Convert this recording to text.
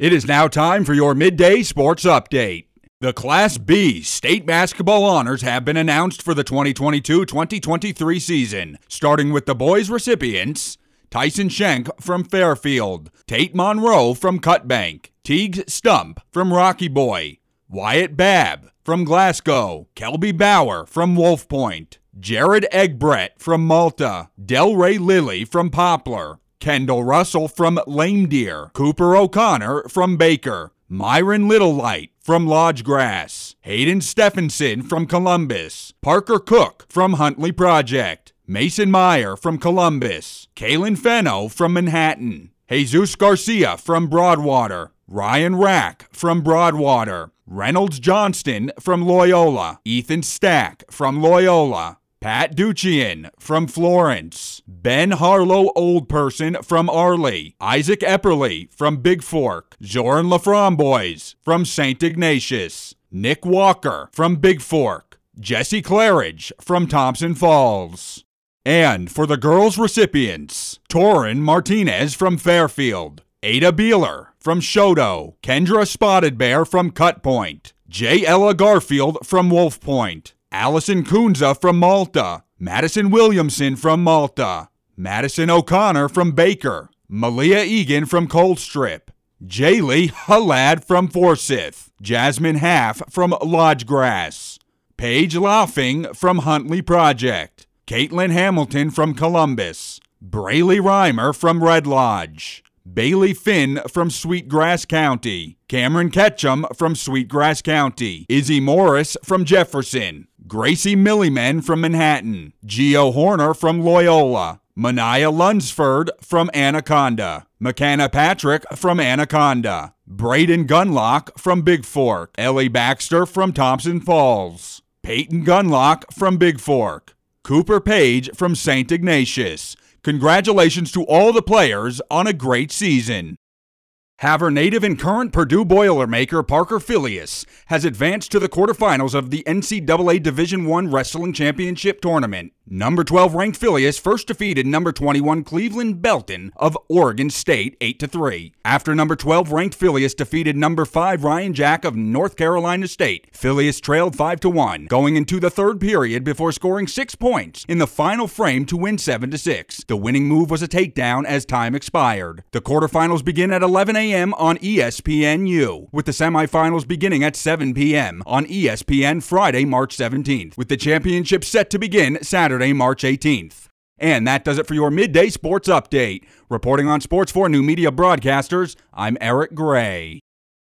It is now time for your midday sports update. The Class B state basketball honors have been announced for the 2022 2023 season, starting with the boys' recipients Tyson Schenk from Fairfield, Tate Monroe from Cutbank, Teague Stump from Rocky Boy, Wyatt Babb from Glasgow, Kelby Bauer from Wolf Point, Jared Egbrett from Malta, Delray Lilly from Poplar, Kendall Russell from Lame Deer, Cooper O'Connor from Baker, Myron Littlelight from Lodge Grass, Hayden Stephenson from Columbus, Parker Cook from Huntley Project, Mason Meyer from Columbus, Kalen Fenno from Manhattan, Jesus Garcia from Broadwater, Ryan Rack from Broadwater, Reynolds Johnston from Loyola, Ethan Stack from Loyola, Pat Duchian from Florence, Ben Harlow Old Person from Arlee, Isaac Epperly from Big Fork, Zoran Laframboise from St. Ignatius, Nick Walker from Big Fork, Jesse Claridge from Thompson Falls. And for the girls' recipients, Torin Martinez from Fairfield, Ada Beeler from Choteau, Kendra Spotted Bear from Cut Point. Ella Garfield from Wolf Point, Allison Kunza from Malta, Madison Williamson from Malta, Madison O'Connor from Baker, Malia Egan from Colstrip, Jaylee Halad from Forsyth, Jasmine Half from Lodgegrass, Paige Laughing from Huntley Project, Caitlin Hamilton from Columbus, Braylee Reimer from Red Lodge, Bailey Finn from Sweetgrass County, Cameron Ketchum from Sweetgrass County, Izzy Morris from Jefferson, Gracie Milliman from Manhattan, Geo Horner from Loyola, Mania Lunsford from Anaconda, McKenna Patrick from Anaconda, Braden Gunlock from Big Fork, Ellie Baxter from Thompson Falls, Peyton Gunlock from Big Fork, Cooper Page from St. Ignatius. Congratulations to all the players on a great season. Havre native and current Purdue Boilermaker Parker Filius has advanced to the quarterfinals of the NCAA Division I Wrestling Championship Tournament. Number 12 ranked Filius first defeated number 21 Cleveland Belton of Oregon State 8 to 3. After number 12 ranked Filius defeated number 5 Ryan Jack of North Carolina State, Filius trailed 5 to 1, going into the third period before scoring 6 points in the final frame to win 7 to 6. The winning move was a takedown as time expired. The quarterfinals begin at 11 a.m. on ESPNU, with the semifinals beginning at 7 p.m. on ESPN Friday, March 17th, with the championship set to begin Saturday. Saturday, March 18th. And that does it for your midday sports update. Reporting on sports for New Media Broadcasters, I'm Eric Gray.